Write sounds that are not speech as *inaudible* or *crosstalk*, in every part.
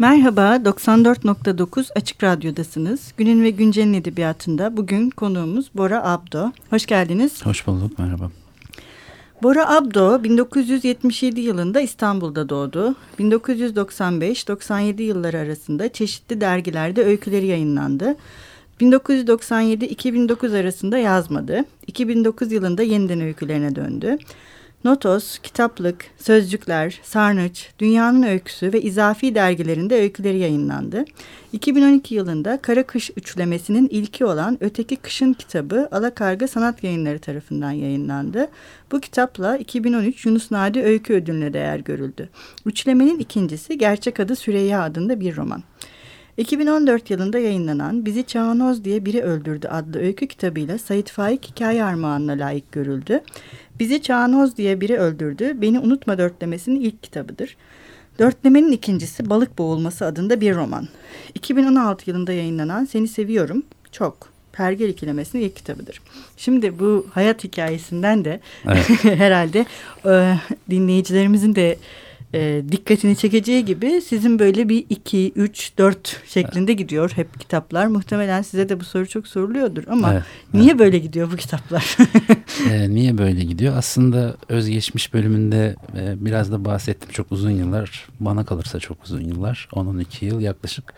Merhaba, 94.9 Açık Radyo'dasınız. Günün ve Güncel'in edebiyatında bugün konuğumuz Bora Abdo. Hoş geldiniz. Hoş bulduk, merhaba. Bora Abdo 1977 yılında İstanbul'da doğdu. 1995-97 yılları arasında çeşitli dergilerde öyküleri yayınlandı. 1997-2009 arasında yazmadı. 2009 yılında yeniden öykülerine döndü. Notos, Kitaplık, Sözcükler, Sarnıç, Dünyanın Öyküsü ve İzafi dergilerinde öyküleri yayınlandı. 2012 yılında Kara Kış üçlemesinin ilki olan Öteki Kışın kitabı Alakarga Sanat Yayınları tarafından yayınlandı. Bu kitapla 2013 Yunus Nadi Öykü Ödülü'ne değer görüldü. Üçlemenin ikincisi Gerçek Adı Süreyya adında bir roman. 2014 yılında yayınlanan Bizi Çağanoz diye Biri Öldürdü adlı öykü kitabıyla Sait Faik Hikaye Armağanı'na layık görüldü. Bizi Çağanoz diye Biri Öldürdü Beni Unutma dörtlemesinin ilk kitabıdır. Dörtlemenin ikincisi Balık Boğulması adında bir roman. 2016 yılında yayınlanan Seni Seviyorum Çok Pergel ikilemesinin ilk kitabıdır. Şimdi bu hayat hikayesinden de evet. *laughs* herhalde e, dinleyicilerimizin de e, dikkatini çekeceği gibi sizin böyle bir iki, üç, dört şeklinde gidiyor hep kitaplar. Muhtemelen size de bu soru çok soruluyordur ama evet, niye evet. böyle gidiyor bu kitaplar? *laughs* e, niye böyle gidiyor? Aslında özgeçmiş bölümünde e, biraz da bahsettim. Çok uzun yıllar, bana kalırsa çok uzun yıllar. 10-12 yıl yaklaşık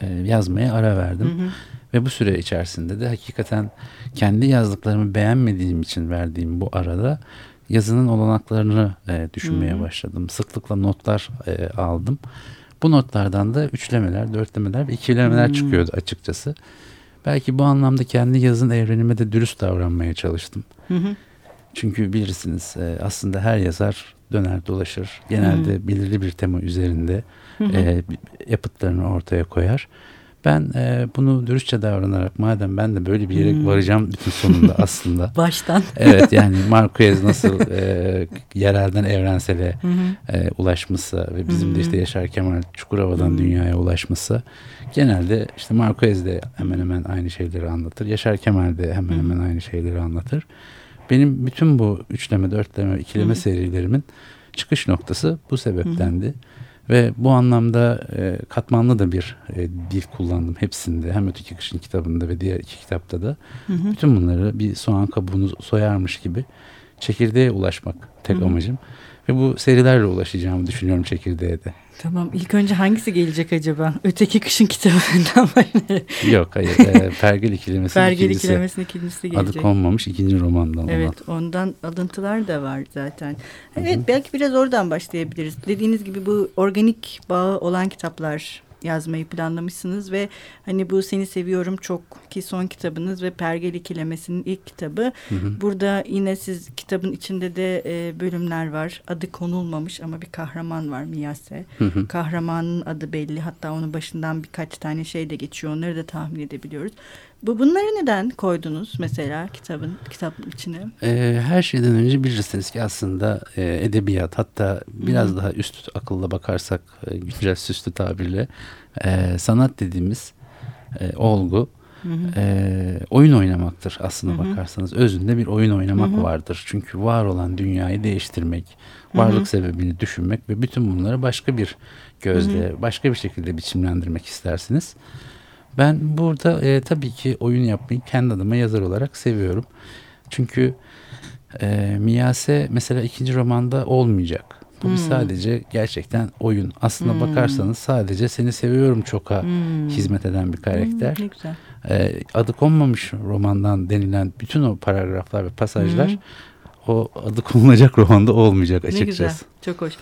e, yazmaya ara verdim. Hı hı. Ve bu süre içerisinde de hakikaten kendi yazdıklarımı beğenmediğim için verdiğim bu arada yazının olanaklarını e, düşünmeye Hı-hı. başladım. Sıklıkla notlar e, aldım. Bu notlardan da üçlemeler, dörtlemeler ve ikilemeler Hı-hı. çıkıyordu açıkçası. Belki bu anlamda kendi yazın evrenime de dürüst davranmaya çalıştım. Çünkü bilirsiniz e, aslında her yazar döner dolaşır. Genelde belirli bir tema üzerinde e, yapıtlarını ortaya koyar. Ben e, bunu dürüstçe davranarak madem ben de böyle bir yere hmm. varacağım bütün sonunda *laughs* aslında. Baştan. evet yani *laughs* Marquez nasıl e, yerelden evrensele e, ulaşmışsa ve bizim de işte Yaşar Kemal Çukurova'dan dünyaya ulaşmışsa genelde işte Marquez de hemen hemen aynı şeyleri anlatır. Yaşar Kemal de hemen hemen aynı şeyleri anlatır. Benim bütün bu üçleme, dörtleme, ikileme serilerimin çıkış noktası bu sebeptendi. Hı ve bu anlamda e, katmanlı da bir e, dil kullandım hepsinde. Hem Öteki Kışın kitabında ve diğer iki kitapta da. Hı hı. Bütün bunları bir soğan kabuğunu soyarmış gibi çekirdeğe ulaşmak tek hı hı. amacım. Ve bu serilerle ulaşacağımı düşünüyorum çekirdeğe de. Tamam ilk önce hangisi gelecek acaba? Öteki kışın kitabından *laughs* mı? Yok hayır. E, *laughs* Pergel ikilemesinin Pergel ikincisi. ikilemesinin ikincisi gelecek. Adı konmamış ikinci romandan Evet olan. ondan alıntılar da var zaten. Evet Hı -hı. belki biraz oradan başlayabiliriz. Dediğiniz gibi bu organik bağı olan kitaplar yazmayı planlamışsınız ve hani bu Seni Seviyorum Çok ki son kitabınız ve Pergel İkilemesi'nin ilk kitabı. Hı hı. Burada yine siz kitabın içinde de e, bölümler var. Adı konulmamış ama bir kahraman var Miyase. Hı hı. Kahramanın adı belli hatta onun başından birkaç tane şey de geçiyor. Onları da tahmin edebiliyoruz. Bu bunları neden koydunuz mesela kitabın kitap içine? Ee, her şeyden önce bilirsiniz ki aslında e, edebiyat hatta biraz Hı. daha üst akılla bakarsak e, güncel süslü tabirle e, sanat dediğimiz e, olgu Hı hı. E, oyun oynamaktır aslında hı hı. bakarsanız. Özünde bir oyun oynamak hı hı. vardır. Çünkü var olan dünyayı değiştirmek, varlık hı hı. sebebini düşünmek ve bütün bunları başka bir gözle, hı hı. başka bir şekilde biçimlendirmek istersiniz. Ben burada e, tabii ki oyun yapmayı kendi adıma yazar olarak seviyorum. Çünkü e, Miyase mesela ikinci romanda olmayacak. Bu hmm. sadece gerçekten oyun. Aslında hmm. bakarsanız sadece seni seviyorum çoka hmm. hizmet eden bir karakter. Hmm, ne güzel. E, adı konmamış romandan denilen bütün o paragraflar ve pasajlar hmm. o adı konulacak *laughs* romanda olmayacak açıkçası. Ne güzel. Çok hoş.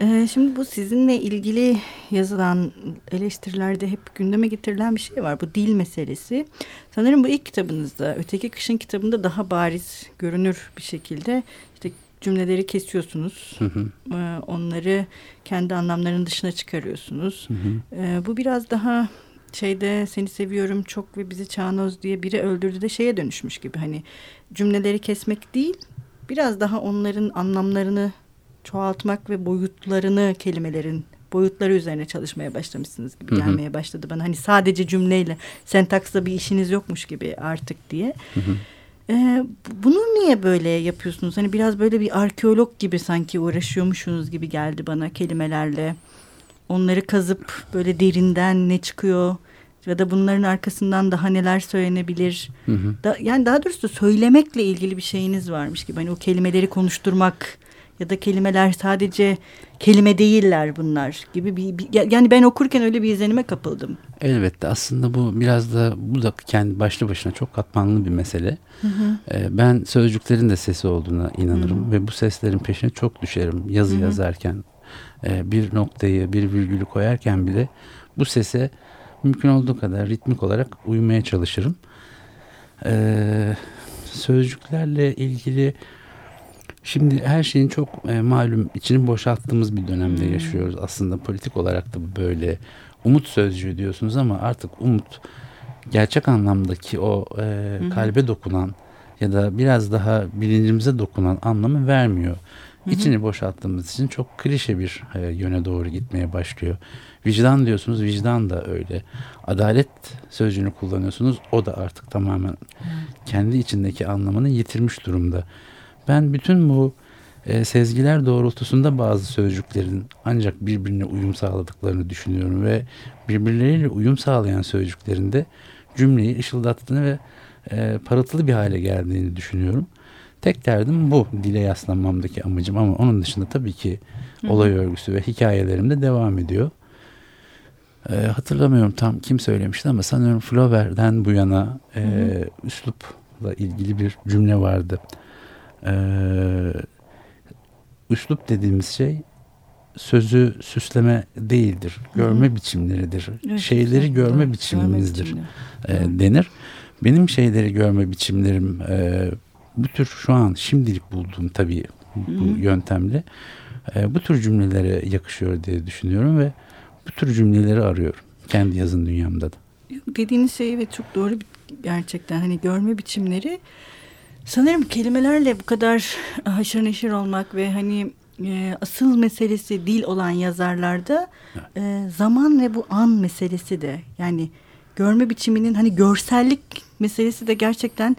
Ee, şimdi bu sizinle ilgili yazılan eleştirilerde hep gündeme getirilen bir şey var. Bu dil meselesi. Sanırım bu ilk kitabınızda, öteki kışın kitabında daha bariz görünür bir şekilde işte cümleleri kesiyorsunuz. Hı hı. Ee, onları kendi anlamlarının dışına çıkarıyorsunuz. Hı hı. Ee, bu biraz daha şeyde seni seviyorum çok ve bizi Çağnoz diye biri öldürdü de şeye dönüşmüş gibi. Hani cümleleri kesmek değil, biraz daha onların anlamlarını çoğaltmak ve boyutlarını kelimelerin boyutları üzerine çalışmaya başlamışsınız gibi hı hı. gelmeye başladı bana. Hani sadece cümleyle sentaksla bir işiniz yokmuş gibi artık diye. Hı hı. Ee, bunu niye böyle yapıyorsunuz? Hani biraz böyle bir arkeolog gibi sanki uğraşıyormuşsunuz gibi geldi bana kelimelerle. onları kazıp böyle derinden ne çıkıyor ya da bunların arkasından daha neler söylenebilir. Hı hı. Da, yani daha doğrusu söylemekle ilgili bir şeyiniz varmış gibi. Hani o kelimeleri konuşturmak ya da kelimeler sadece kelime değiller bunlar gibi bir, bir yani ben okurken öyle bir izlenime kapıldım. Elbette aslında bu biraz da bu da kendi başlı başına çok katmanlı bir mesele. Hı hı. Ee, ben sözcüklerin de sesi olduğuna inanırım hı hı. ve bu seslerin peşine çok düşerim yazı hı hı. yazarken. E, bir noktayı bir virgülü koyarken bile bu sese mümkün olduğu kadar ritmik olarak uymaya çalışırım. Ee, sözcüklerle ilgili Şimdi her şeyin çok e, malum içini boşalttığımız bir dönemde hmm. yaşıyoruz. Aslında politik olarak da böyle umut sözcüğü diyorsunuz ama artık umut gerçek anlamdaki o e, kalbe dokunan ya da biraz daha bilincimize dokunan anlamı vermiyor. Hı İçini boşalttığımız için çok klişe bir e, yöne doğru gitmeye başlıyor. Vicdan diyorsunuz, vicdan da öyle. Adalet sözcüğünü kullanıyorsunuz, o da artık tamamen kendi içindeki anlamını yitirmiş durumda. Ben bütün bu e, sezgiler doğrultusunda bazı sözcüklerin ancak birbirine uyum sağladıklarını düşünüyorum ve birbirleriyle uyum sağlayan sözcüklerin de cümleyi ışıldattığını ve e, parıltılı bir hale geldiğini düşünüyorum. Tek derdim bu dile yaslanmamdaki amacım ama onun dışında tabii ki olay örgüsü ve hikayelerim de devam ediyor. Ee, hatırlamıyorum tam kim söylemişti ama sanıyorum Flaubert'den bu yana e, üslupla ilgili bir cümle vardı e, üslup dediğimiz şey sözü süsleme değildir. Görme Hı-hı. biçimleridir. Evet, şeyleri görme doğru. biçimimizdir görme e, denir. Benim şeyleri görme biçimlerim e, bu tür şu an şimdilik bulduğum tabii bu Hı-hı. yöntemle e, bu tür cümlelere yakışıyor diye düşünüyorum ve bu tür cümleleri arıyorum. Kendi yazın dünyamda da. Dediğiniz şey evet çok doğru gerçekten hani görme biçimleri Sanırım kelimelerle bu kadar haşır neşir olmak ve hani e, asıl meselesi dil olan yazarlarda e, zaman ve bu an meselesi de yani görme biçiminin hani görsellik meselesi de gerçekten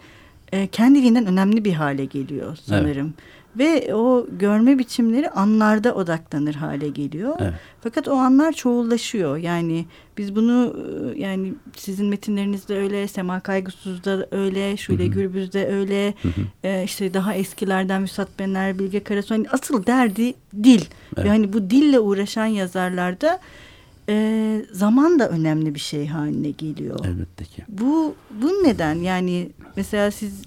e, kendiliğinden önemli bir hale geliyor sanırım. Evet. Ve o görme biçimleri anlarda odaklanır hale geliyor. Evet. Fakat o anlar çoğullaşıyor. Yani biz bunu yani sizin metinlerinizde öyle, Sema Kaygısız'da öyle, Şule Gürbüz'de öyle, hı hı. E, işte daha eskilerden Müsat Bener, Bilge Karasu. Hani asıl derdi dil. Evet. Ve hani bu dille uğraşan yazarlarda e, zaman da önemli bir şey haline geliyor. Elbette ki. Bu, bu neden? Yani mesela siz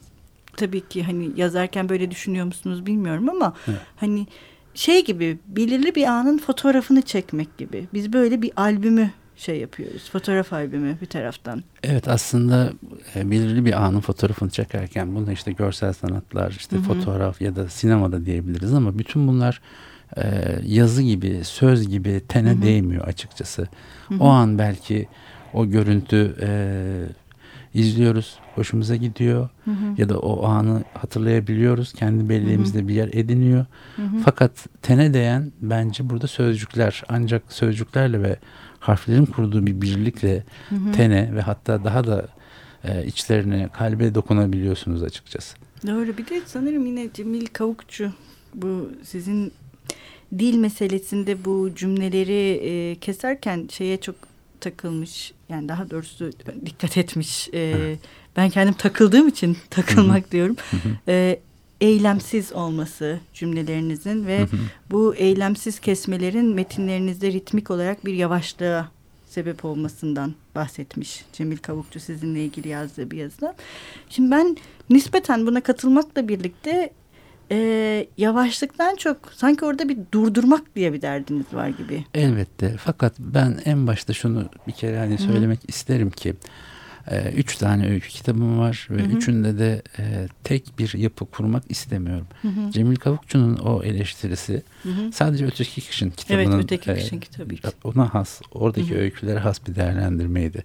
tabii ki hani yazarken böyle düşünüyor musunuz bilmiyorum ama evet. hani şey gibi belirli bir anın fotoğrafını çekmek gibi. Biz böyle bir albümü şey yapıyoruz. Fotoğraf albümü bir taraftan. Evet aslında e, belirli bir anın fotoğrafını çekerken bunu işte görsel sanatlar, işte Hı-hı. fotoğraf ya da sinemada diyebiliriz ama bütün bunlar e, yazı gibi, söz gibi tene Hı-hı. değmiyor açıkçası. Hı-hı. O an belki o görüntü e, izliyoruz. Hoşumuza gidiyor. Hı hı. Ya da o anı hatırlayabiliyoruz. Kendi belleğimizde hı hı. bir yer ediniyor. Hı hı. Fakat tene değen bence burada sözcükler. Ancak sözcüklerle ve harflerin kurduğu bir birlikle hı hı. tene ve hatta daha da e, içlerine, kalbe dokunabiliyorsunuz açıkçası. Doğru. Bir de sanırım yine Cemil Kavukçu bu sizin dil meselesinde bu cümleleri e, keserken şeye çok takılmış yani daha doğrusu dikkat etmiş e, ben kendim takıldığım için takılmak diyorum. E, eylemsiz olması cümlelerinizin ve bu eylemsiz kesmelerin metinlerinizde ritmik olarak bir yavaşlığa sebep olmasından bahsetmiş Cemil Kavukçu sizinle ilgili yazdığı bir yazıda. Şimdi ben nispeten buna katılmakla birlikte e, yavaşlıktan çok sanki orada bir durdurmak diye bir derdiniz var gibi. Elbette. Fakat ben en başta şunu bir kere hani söylemek Hı-hı. isterim ki e, üç tane öykü kitabım var ve Hı-hı. üçünde de e, tek bir yapı kurmak istemiyorum. Hı-hı. Cemil Kavukçu'nun o eleştirisi Hı-hı. sadece Öteki Kışın kitabının evet, Öteki e, Kışın kitabı. ona has, oradaki Hı-hı. öykülere has bir değerlendirmeydi.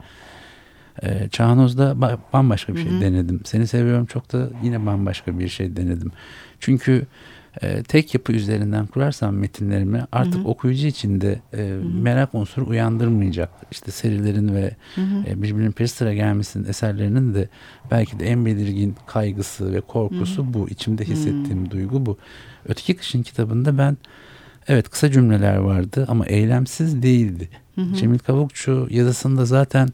E, Çağnoz'da bambaşka bir şey Hı-hı. denedim. Seni seviyorum çok da yine bambaşka bir şey denedim. Çünkü e, tek yapı üzerinden kurarsam metinlerimi artık hı hı. okuyucu için de e, merak unsuru uyandırmayacak. İşte serilerin ve. E, birbirinin peş sıra gelmesinin eserlerinin de belki de en belirgin kaygısı ve korkusu hı hı. bu. İçimde hissettiğim hı. duygu bu. Öteki Kışın kitabında ben Evet kısa cümleler vardı ama eylemsiz değildi. Hı hı. Cemil Kavukçu yazısında zaten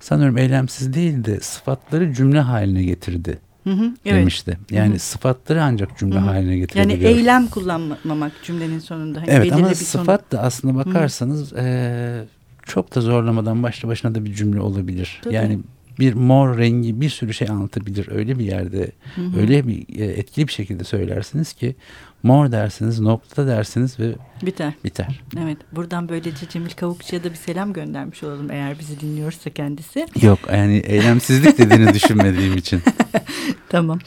sanıyorum eylemsiz değildi. Sıfatları cümle haline getirdi. Hı hı, evet. demişti. Yani hı hı. sıfatları ancak cümle hı hı. haline getirebiliyor. Yani eylem kullanmamak cümlenin sonunda. Hani evet ama sıfat sonu. da aslında bakarsanız e, çok da zorlamadan başlı başına da bir cümle olabilir. Tabii. Yani bir mor rengi bir sürü şey anlatabilir. Öyle bir yerde hı hı. öyle bir e, etkili bir şekilde söylersiniz ki mor dersiniz, nokta dersiniz ve biter. Biter. Evet. Buradan böylece Cemil Kavukçu'ya da bir selam göndermiş olalım eğer bizi dinliyorsa kendisi. Yok yani eylemsizlik dediğini düşünmediğim için. *laughs* tamam.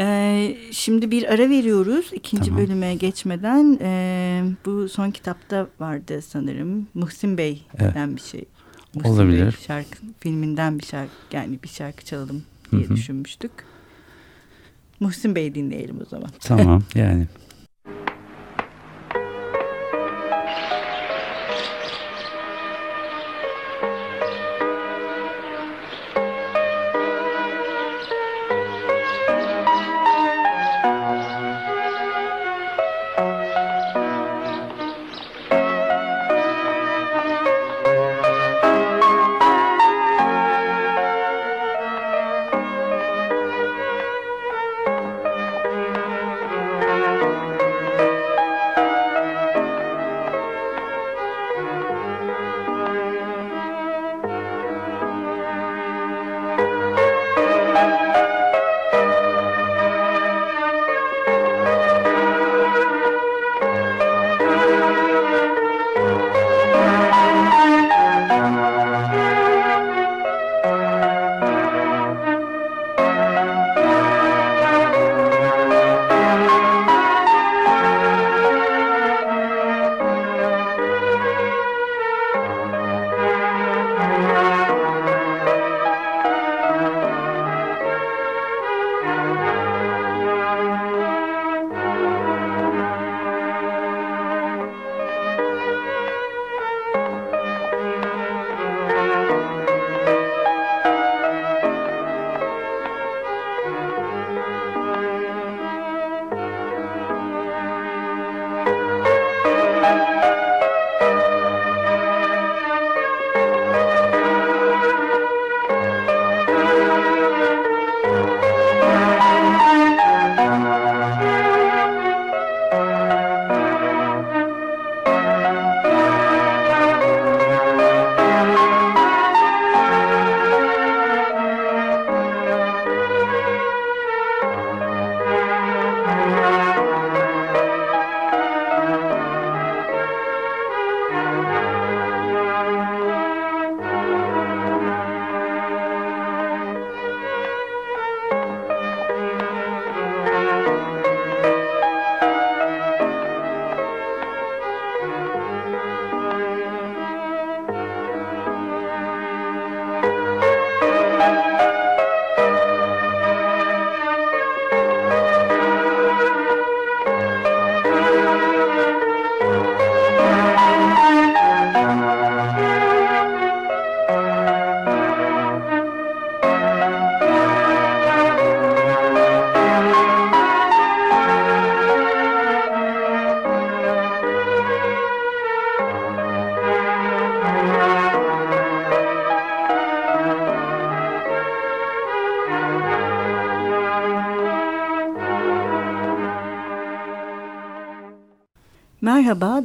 Ee, şimdi bir ara veriyoruz. ikinci tamam. bölüme geçmeden e, bu son kitapta vardı sanırım. Muhsin Bey'den evet. bir şey. Muhsin Olabilir. Şarkı filminden bir şarkı yani bir şarkı çalalım diye Hı -hı. düşünmüştük. Muhsin Bey dinleyelim o zaman. Tamam *laughs* yani.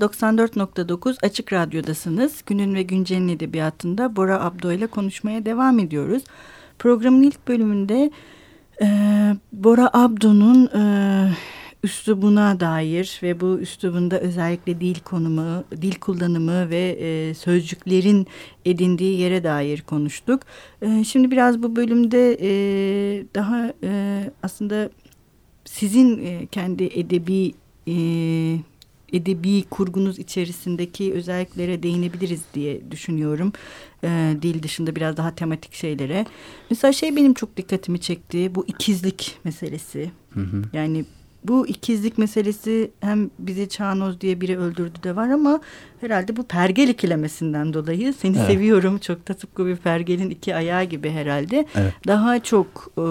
94.9 Açık Radyo'dasınız. Günün ve Güncel'in edebiyatında Bora Abdo ile konuşmaya devam ediyoruz. Programın ilk bölümünde e, Bora Abdo'nun e, üslubuna dair ve bu üslubunda özellikle dil konumu, dil kullanımı ve e, sözcüklerin edindiği yere dair konuştuk. E, şimdi biraz bu bölümde e, daha e, aslında sizin e, kendi edebi e, edebi kurgunuz içerisindeki özelliklere değinebiliriz diye düşünüyorum. E, dil dışında biraz daha tematik şeylere. Mesela şey benim çok dikkatimi çekti. Bu ikizlik meselesi. Hı hı. Yani bu ikizlik meselesi hem bizi Çağnoz diye biri öldürdü de var ama herhalde bu pergel ikilemesinden dolayı seni evet. seviyorum çok da tıpkı bir pergelin iki ayağı gibi herhalde evet. daha çok e,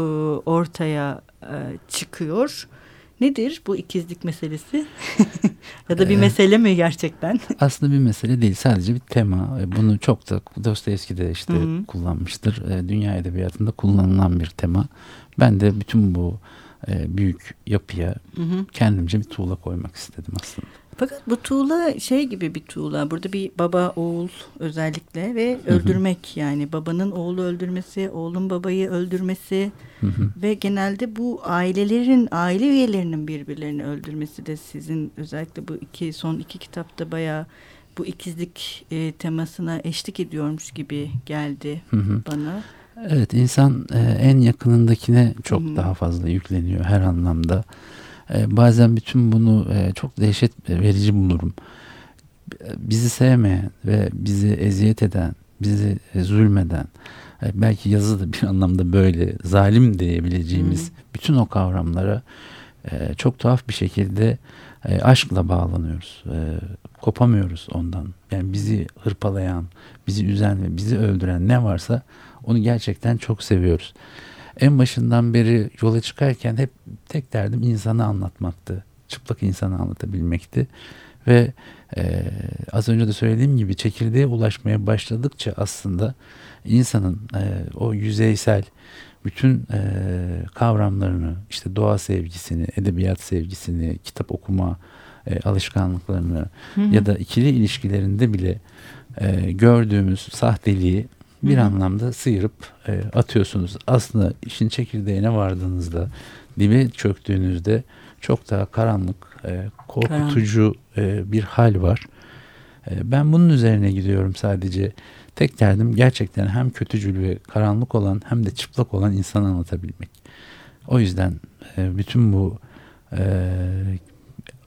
ortaya e, çıkıyor. Nedir bu ikizlik meselesi? *laughs* ya da bir ee, mesele mi gerçekten? *laughs* aslında bir mesele değil sadece bir tema. E, bunu çok da Dostoyevski de işte Hı-hı. kullanmıştır. E, dünya edebiyatında kullanılan bir tema. Ben de bütün bu e, büyük yapıya Hı-hı. kendimce bir tuğla koymak istedim aslında. Fakat bu tuğla şey gibi bir tuğla. Burada bir baba oğul özellikle ve öldürmek yani babanın oğlu öldürmesi, oğlun babayı öldürmesi ve genelde bu ailelerin aile üyelerinin birbirlerini öldürmesi de sizin özellikle bu iki son iki kitapta bayağı bu ikizlik e, temasına eşlik ediyormuş gibi geldi bana. Evet insan e, en yakınındakine çok daha fazla yükleniyor her anlamda. E, bazen bütün bunu e, çok dehşet verici bulurum. Bizi sevmeyen ve bizi eziyet eden, bizi zulmeden, e, belki yazı da bir *laughs* anlamda böyle zalim diyebileceğimiz hmm. bütün o kavramlara e, çok tuhaf bir şekilde e, aşkla bağlanıyoruz. E, kopamıyoruz ondan. Yani bizi hırpalayan, bizi üzen ve bizi öldüren ne varsa onu gerçekten çok seviyoruz en başından beri yola çıkarken hep tek derdim insanı anlatmaktı. Çıplak insanı anlatabilmekti. Ve e, az önce de söylediğim gibi çekirdeğe ulaşmaya başladıkça aslında insanın e, o yüzeysel bütün e, kavramlarını, işte doğa sevgisini, edebiyat sevgisini, kitap okuma e, alışkanlıklarını hı hı. ya da ikili ilişkilerinde bile e, gördüğümüz sahteliği bir Hı-hı. anlamda sıyırıp e, atıyorsunuz. Aslında işin çekirdeğine vardığınızda, dibe çöktüğünüzde çok daha karanlık, e, korkutucu e, bir hal var. E, ben bunun üzerine gidiyorum sadece. Tek derdim gerçekten hem kötücül ve karanlık olan hem de çıplak olan insanı anlatabilmek. O yüzden e, bütün bu e,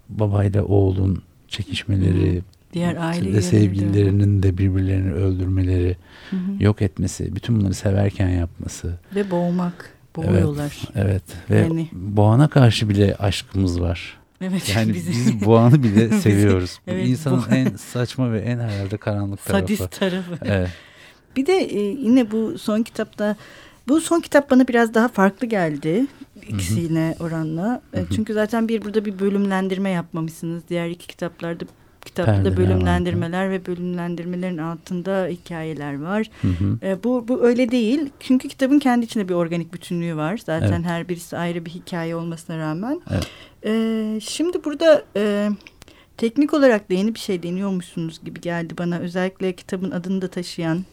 babayla oğlun çekişmeleri, diğer aile de sevgililerinin de birbirlerini öldürmeleri, hı hı. yok etmesi, bütün bunları severken yapması ve boğmak, boğuyorlar. Evet, evet. ve yani. boğana karşı bile aşkımız var. Evet, yani *laughs* bizi... biz boğanı bile *laughs* *laughs* seviyoruz. evet, İnsanın bu... en saçma ve en herhalde karanlık tarafı. Sadist tarafı. Evet. Bir de e, yine bu son kitapta bu son kitap bana biraz daha farklı geldi ikisiyle oranla. Hı hı. Çünkü zaten bir burada bir bölümlendirme yapmamışsınız. Diğer iki kitaplarda kitapta bölümlendirmeler var. ve bölümlendirmelerin altında hikayeler var. Hı hı. E, bu, bu öyle değil. Çünkü kitabın kendi içinde bir organik bütünlüğü var. Zaten evet. her birisi ayrı bir hikaye olmasına rağmen. Evet. E, şimdi burada e, teknik olarak da yeni bir şey deniyormuşsunuz gibi geldi bana. Özellikle kitabın adını da taşıyan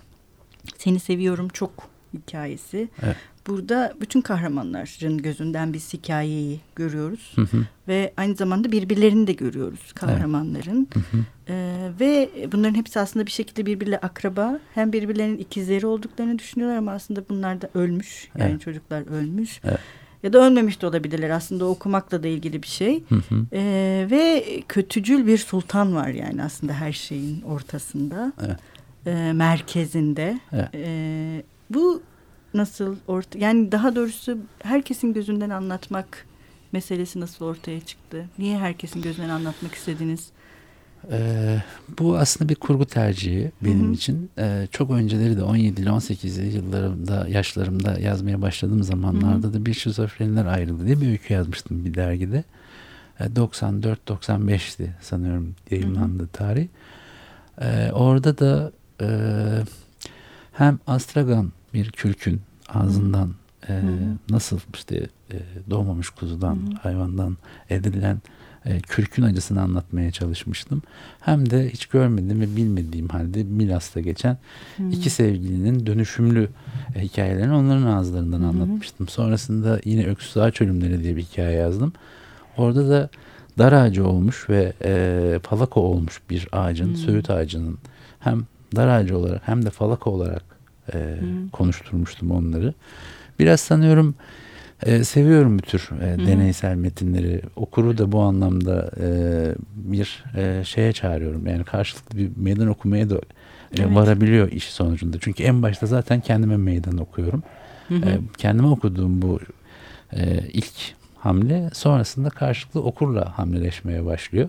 Seni Seviyorum Çok hikayesi. Evet. Burada bütün kahramanların gözünden biz hikayeyi görüyoruz. Hı hı. Ve aynı zamanda birbirlerini de görüyoruz kahramanların. Evet. Hı hı. Ee, ve bunların hepsi aslında bir şekilde birbirle akraba. Hem birbirlerinin ikizleri olduklarını düşünüyorlar ama aslında bunlar da ölmüş. Yani evet. çocuklar ölmüş. Evet. Ya da ölmemiş de olabilirler. Aslında okumakla da ilgili bir şey. Hı hı. Ee, ve kötücül bir sultan var yani aslında her şeyin ortasında. Evet. E, merkezinde. Evet. E, bu nasıl orta yani daha doğrusu herkesin gözünden anlatmak meselesi nasıl ortaya çıktı? Niye herkesin gözünden anlatmak istediniz? Ee, bu aslında bir kurgu tercihi benim Hı-hı. için. Ee, çok önceleri de 17 ile 18 yıllarımda, yaşlarımda yazmaya başladığım zamanlarda Hı-hı. da bir şizofreniler ayrıldı diye bir öykü yazmıştım bir dergide. Ee, 94-95'ti sanıyorum yayınlandı Hı-hı. tarih. Ee, orada da e, hem Astragan bir kürkün ağzından e, nasıl işte e, doğmamış kuzudan, Hı. hayvandan edilen e, kürkün acısını anlatmaya çalışmıştım. Hem de hiç görmediğim ve bilmediğim halde Milas'ta geçen Hı. iki sevgilinin dönüşümlü e, hikayelerini onların ağızlarından Hı. anlatmıştım. Sonrasında yine Öksüz Ağaç Ölümleri diye bir hikaye yazdım. Orada da dar ağacı olmuş ve e, falaka olmuş bir ağacın, Hı. söğüt ağacının hem dar ağacı olarak hem de falaka olarak e, konuşturmuştum onları. Biraz sanıyorum e, seviyorum bu tür e, deneysel metinleri. Okuru da bu anlamda e, bir e, şeye çağırıyorum. Yani karşılıklı bir meydan okumaya da e, evet. varabiliyor iş sonucunda. Çünkü en başta zaten kendime meydan okuyorum. E, kendime okuduğum bu e, ilk hamle sonrasında karşılıklı okurla hamleleşmeye başlıyor.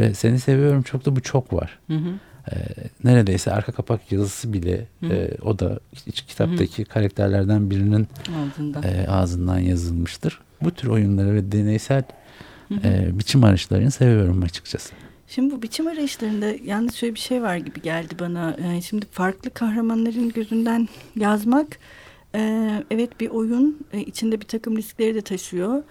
Ve seni seviyorum çok da bu çok var. Hı hı e, neredeyse arka kapak yazısı bile e, o da iç kitaptaki Hı. karakterlerden birinin ağzından. E, ağzından yazılmıştır. Bu tür oyunları ve deneysel e, biçim arayışlarını seviyorum açıkçası. Şimdi bu biçim arayışlarında yalnız şöyle bir şey var gibi geldi bana. Yani şimdi farklı kahramanların gözünden yazmak e, evet bir oyun e, içinde bir takım riskleri de taşıyor.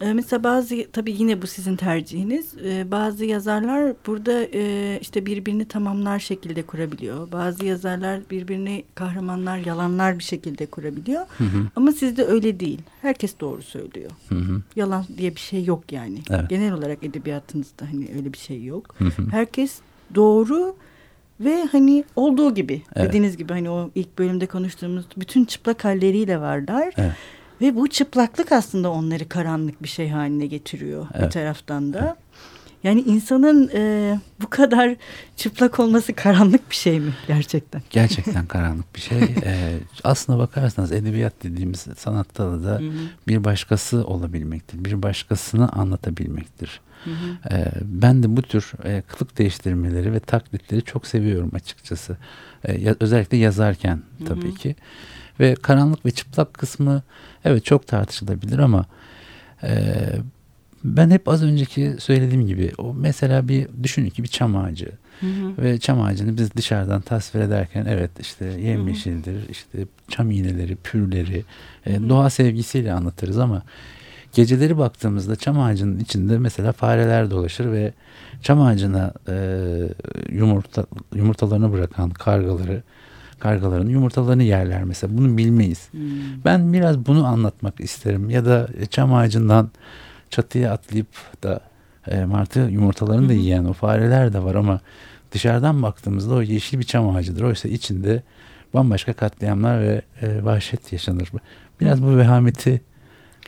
E, mesela bazı tabii yine bu sizin tercihiniz. E, bazı yazarlar burada e, işte birbirini tamamlar şekilde kurabiliyor. Bazı yazarlar birbirini kahramanlar, yalanlar bir şekilde kurabiliyor. Hı hı. Ama sizde öyle değil. Herkes doğru söylüyor. Hı hı. Yalan diye bir şey yok yani. Evet. Genel olarak edebiyatınızda hani öyle bir şey yok. Hı hı. Herkes doğru ve hani olduğu gibi evet. dediğiniz gibi hani o ilk bölümde konuştuğumuz bütün çıplak halleriyle varlar. Evet. Ve bu çıplaklık aslında onları karanlık bir şey haline getiriyor evet. bir taraftan da. Evet. Yani insanın e, bu kadar çıplak olması karanlık bir şey mi gerçekten? Gerçekten *laughs* karanlık bir şey. ee, aslına bakarsanız edebiyat dediğimiz sanatta da bir başkası olabilmektir. Bir başkasını anlatabilmektir. Hı hı. Ee, ben de bu tür e, kılık değiştirmeleri ve taklitleri çok seviyorum açıkçası. Ee, özellikle yazarken tabii hı hı. ki. Ve karanlık ve çıplak kısmı evet çok tartışılabilir ama e, ben hep az önceki söylediğim gibi o mesela bir düşünün ki bir çam ağacı hı hı. ve çam ağacını biz dışarıdan tasvir ederken evet işte yemyeşildir işte çam iğneleri pürleri e, doğa sevgisiyle anlatırız ama geceleri baktığımızda çam ağacının içinde mesela fareler dolaşır ve çam ağacına e, yumurta yumurtalarını bırakan kargaları kargaların yumurtalarını yerler mesela. Bunu bilmeyiz. Hmm. Ben biraz bunu anlatmak isterim. Ya da çam ağacından çatıya atlayıp da e, martı yumurtalarını da yiyen o fareler de var ama dışarıdan baktığımızda o yeşil bir çam ağacıdır. Oysa içinde bambaşka katliamlar ve e, vahşet yaşanır. Biraz bu vehameti e,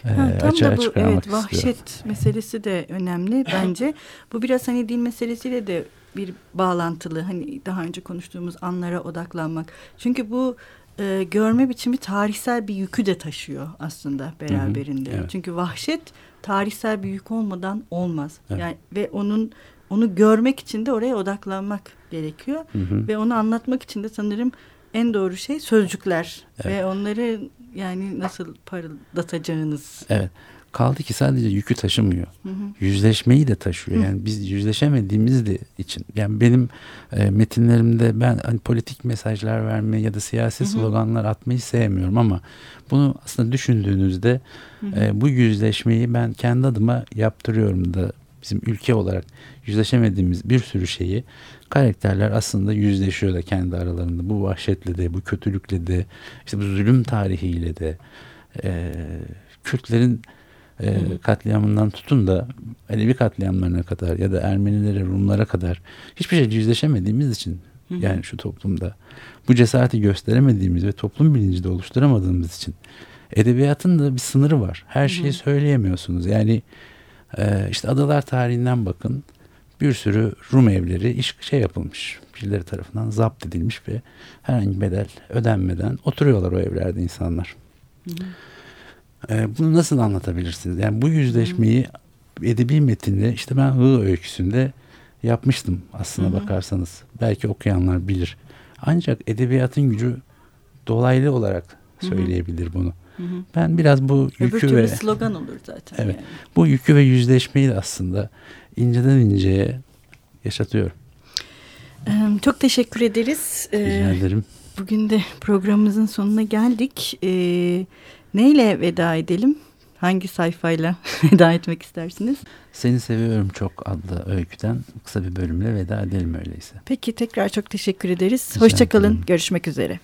ha, tam açığa da bu, çıkarmak evet, Vahşet meselesi de önemli *laughs* bence. bu biraz hani din meselesiyle de bir bağlantılı hani daha önce konuştuğumuz anlara odaklanmak. Çünkü bu e, görme biçimi tarihsel bir yükü de taşıyor aslında beraberinde. Hı hı, evet. Çünkü vahşet tarihsel bir yük olmadan olmaz. Evet. Yani ve onun onu görmek için de oraya odaklanmak gerekiyor hı hı. ve onu anlatmak için de sanırım en doğru şey sözcükler evet. ve onları yani nasıl parıldatacağınız. Evet. Kaldı ki sadece yükü taşımıyor. Hı hı. Yüzleşmeyi de taşıyor. Hı. Yani biz yüzleşemediğimiz de için. Yani benim e, metinlerimde ben hani politik mesajlar verme ya da siyasi hı hı. sloganlar atmayı sevmiyorum ama bunu aslında düşündüğünüzde hı hı. E, bu yüzleşmeyi ben kendi adıma yaptırıyorum da bizim ülke olarak yüzleşemediğimiz bir sürü şeyi karakterler aslında yüzleşiyor da kendi aralarında. Bu vahşetle de, bu kötülükle de, işte bu zulüm tarihiyle de, e, Kürtlerin e, katliamından tutun da Alevi katliamlarına kadar ya da Ermenilere, Rumlara kadar hiçbir şey yüzleşemediğimiz için yani şu toplumda bu cesareti gösteremediğimiz ve toplum bilinci de oluşturamadığımız için edebiyatın da bir sınırı var. Her şeyi söyleyemiyorsunuz. Yani e, işte adalar tarihinden bakın bir sürü Rum evleri iş şey yapılmış. Birileri tarafından zapt edilmiş ve herhangi bedel ödenmeden oturuyorlar o evlerde insanlar. Hı hı. E, bunu nasıl anlatabilirsiniz? Yani bu yüzleşmeyi edebi metinde işte ben Hı öyküsünde yapmıştım aslına Hı-hı. bakarsanız. Belki okuyanlar bilir. Ancak edebiyatın gücü dolaylı olarak söyleyebilir Hı-hı. Hı-hı. Ben biraz bu yükü Öbür ve slogan olur zaten. Evet. Yani. Bu yükü ve yüzleşmeyi de aslında inceden inceye yaşatıyorum. Çok teşekkür ederiz. Rica ederim. Bugün de programımızın sonuna geldik. Ee, Neyle veda edelim? Hangi sayfayla *laughs* veda etmek istersiniz? Seni Seviyorum Çok adlı öyküden kısa bir bölümle veda edelim öyleyse. Peki tekrar çok teşekkür ederiz. Hoşçakalın. Görüşmek üzere.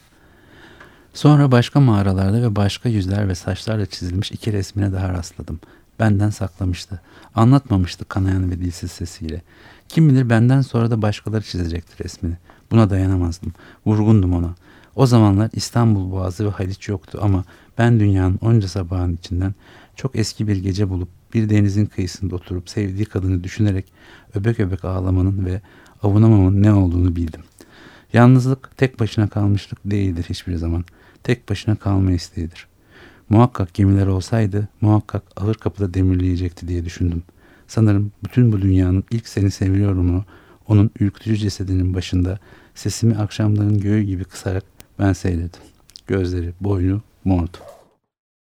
Sonra başka mağaralarda ve başka yüzler ve saçlarla çizilmiş iki resmine daha rastladım. Benden saklamıştı. Anlatmamıştı kanayan ve dilsiz sesiyle. Kim bilir benden sonra da başkaları çizecekti resmini. Buna dayanamazdım. Vurgundum ona. O zamanlar İstanbul Boğazı ve Haliç yoktu ama ben dünyanın onca sabahın içinden çok eski bir gece bulup bir denizin kıyısında oturup sevdiği kadını düşünerek öbek öbek ağlamanın ve avunamamın ne olduğunu bildim. Yalnızlık tek başına kalmışlık değildir hiçbir zaman. Tek başına kalma isteğidir. Muhakkak gemiler olsaydı muhakkak ağır kapıda demirleyecekti diye düşündüm. Sanırım bütün bu dünyanın ilk seni seviyorumunu onun ürkütücü cesedinin başında sesimi akşamların göğü gibi kısarak ben seyledim. Gözleri, boynu mordu.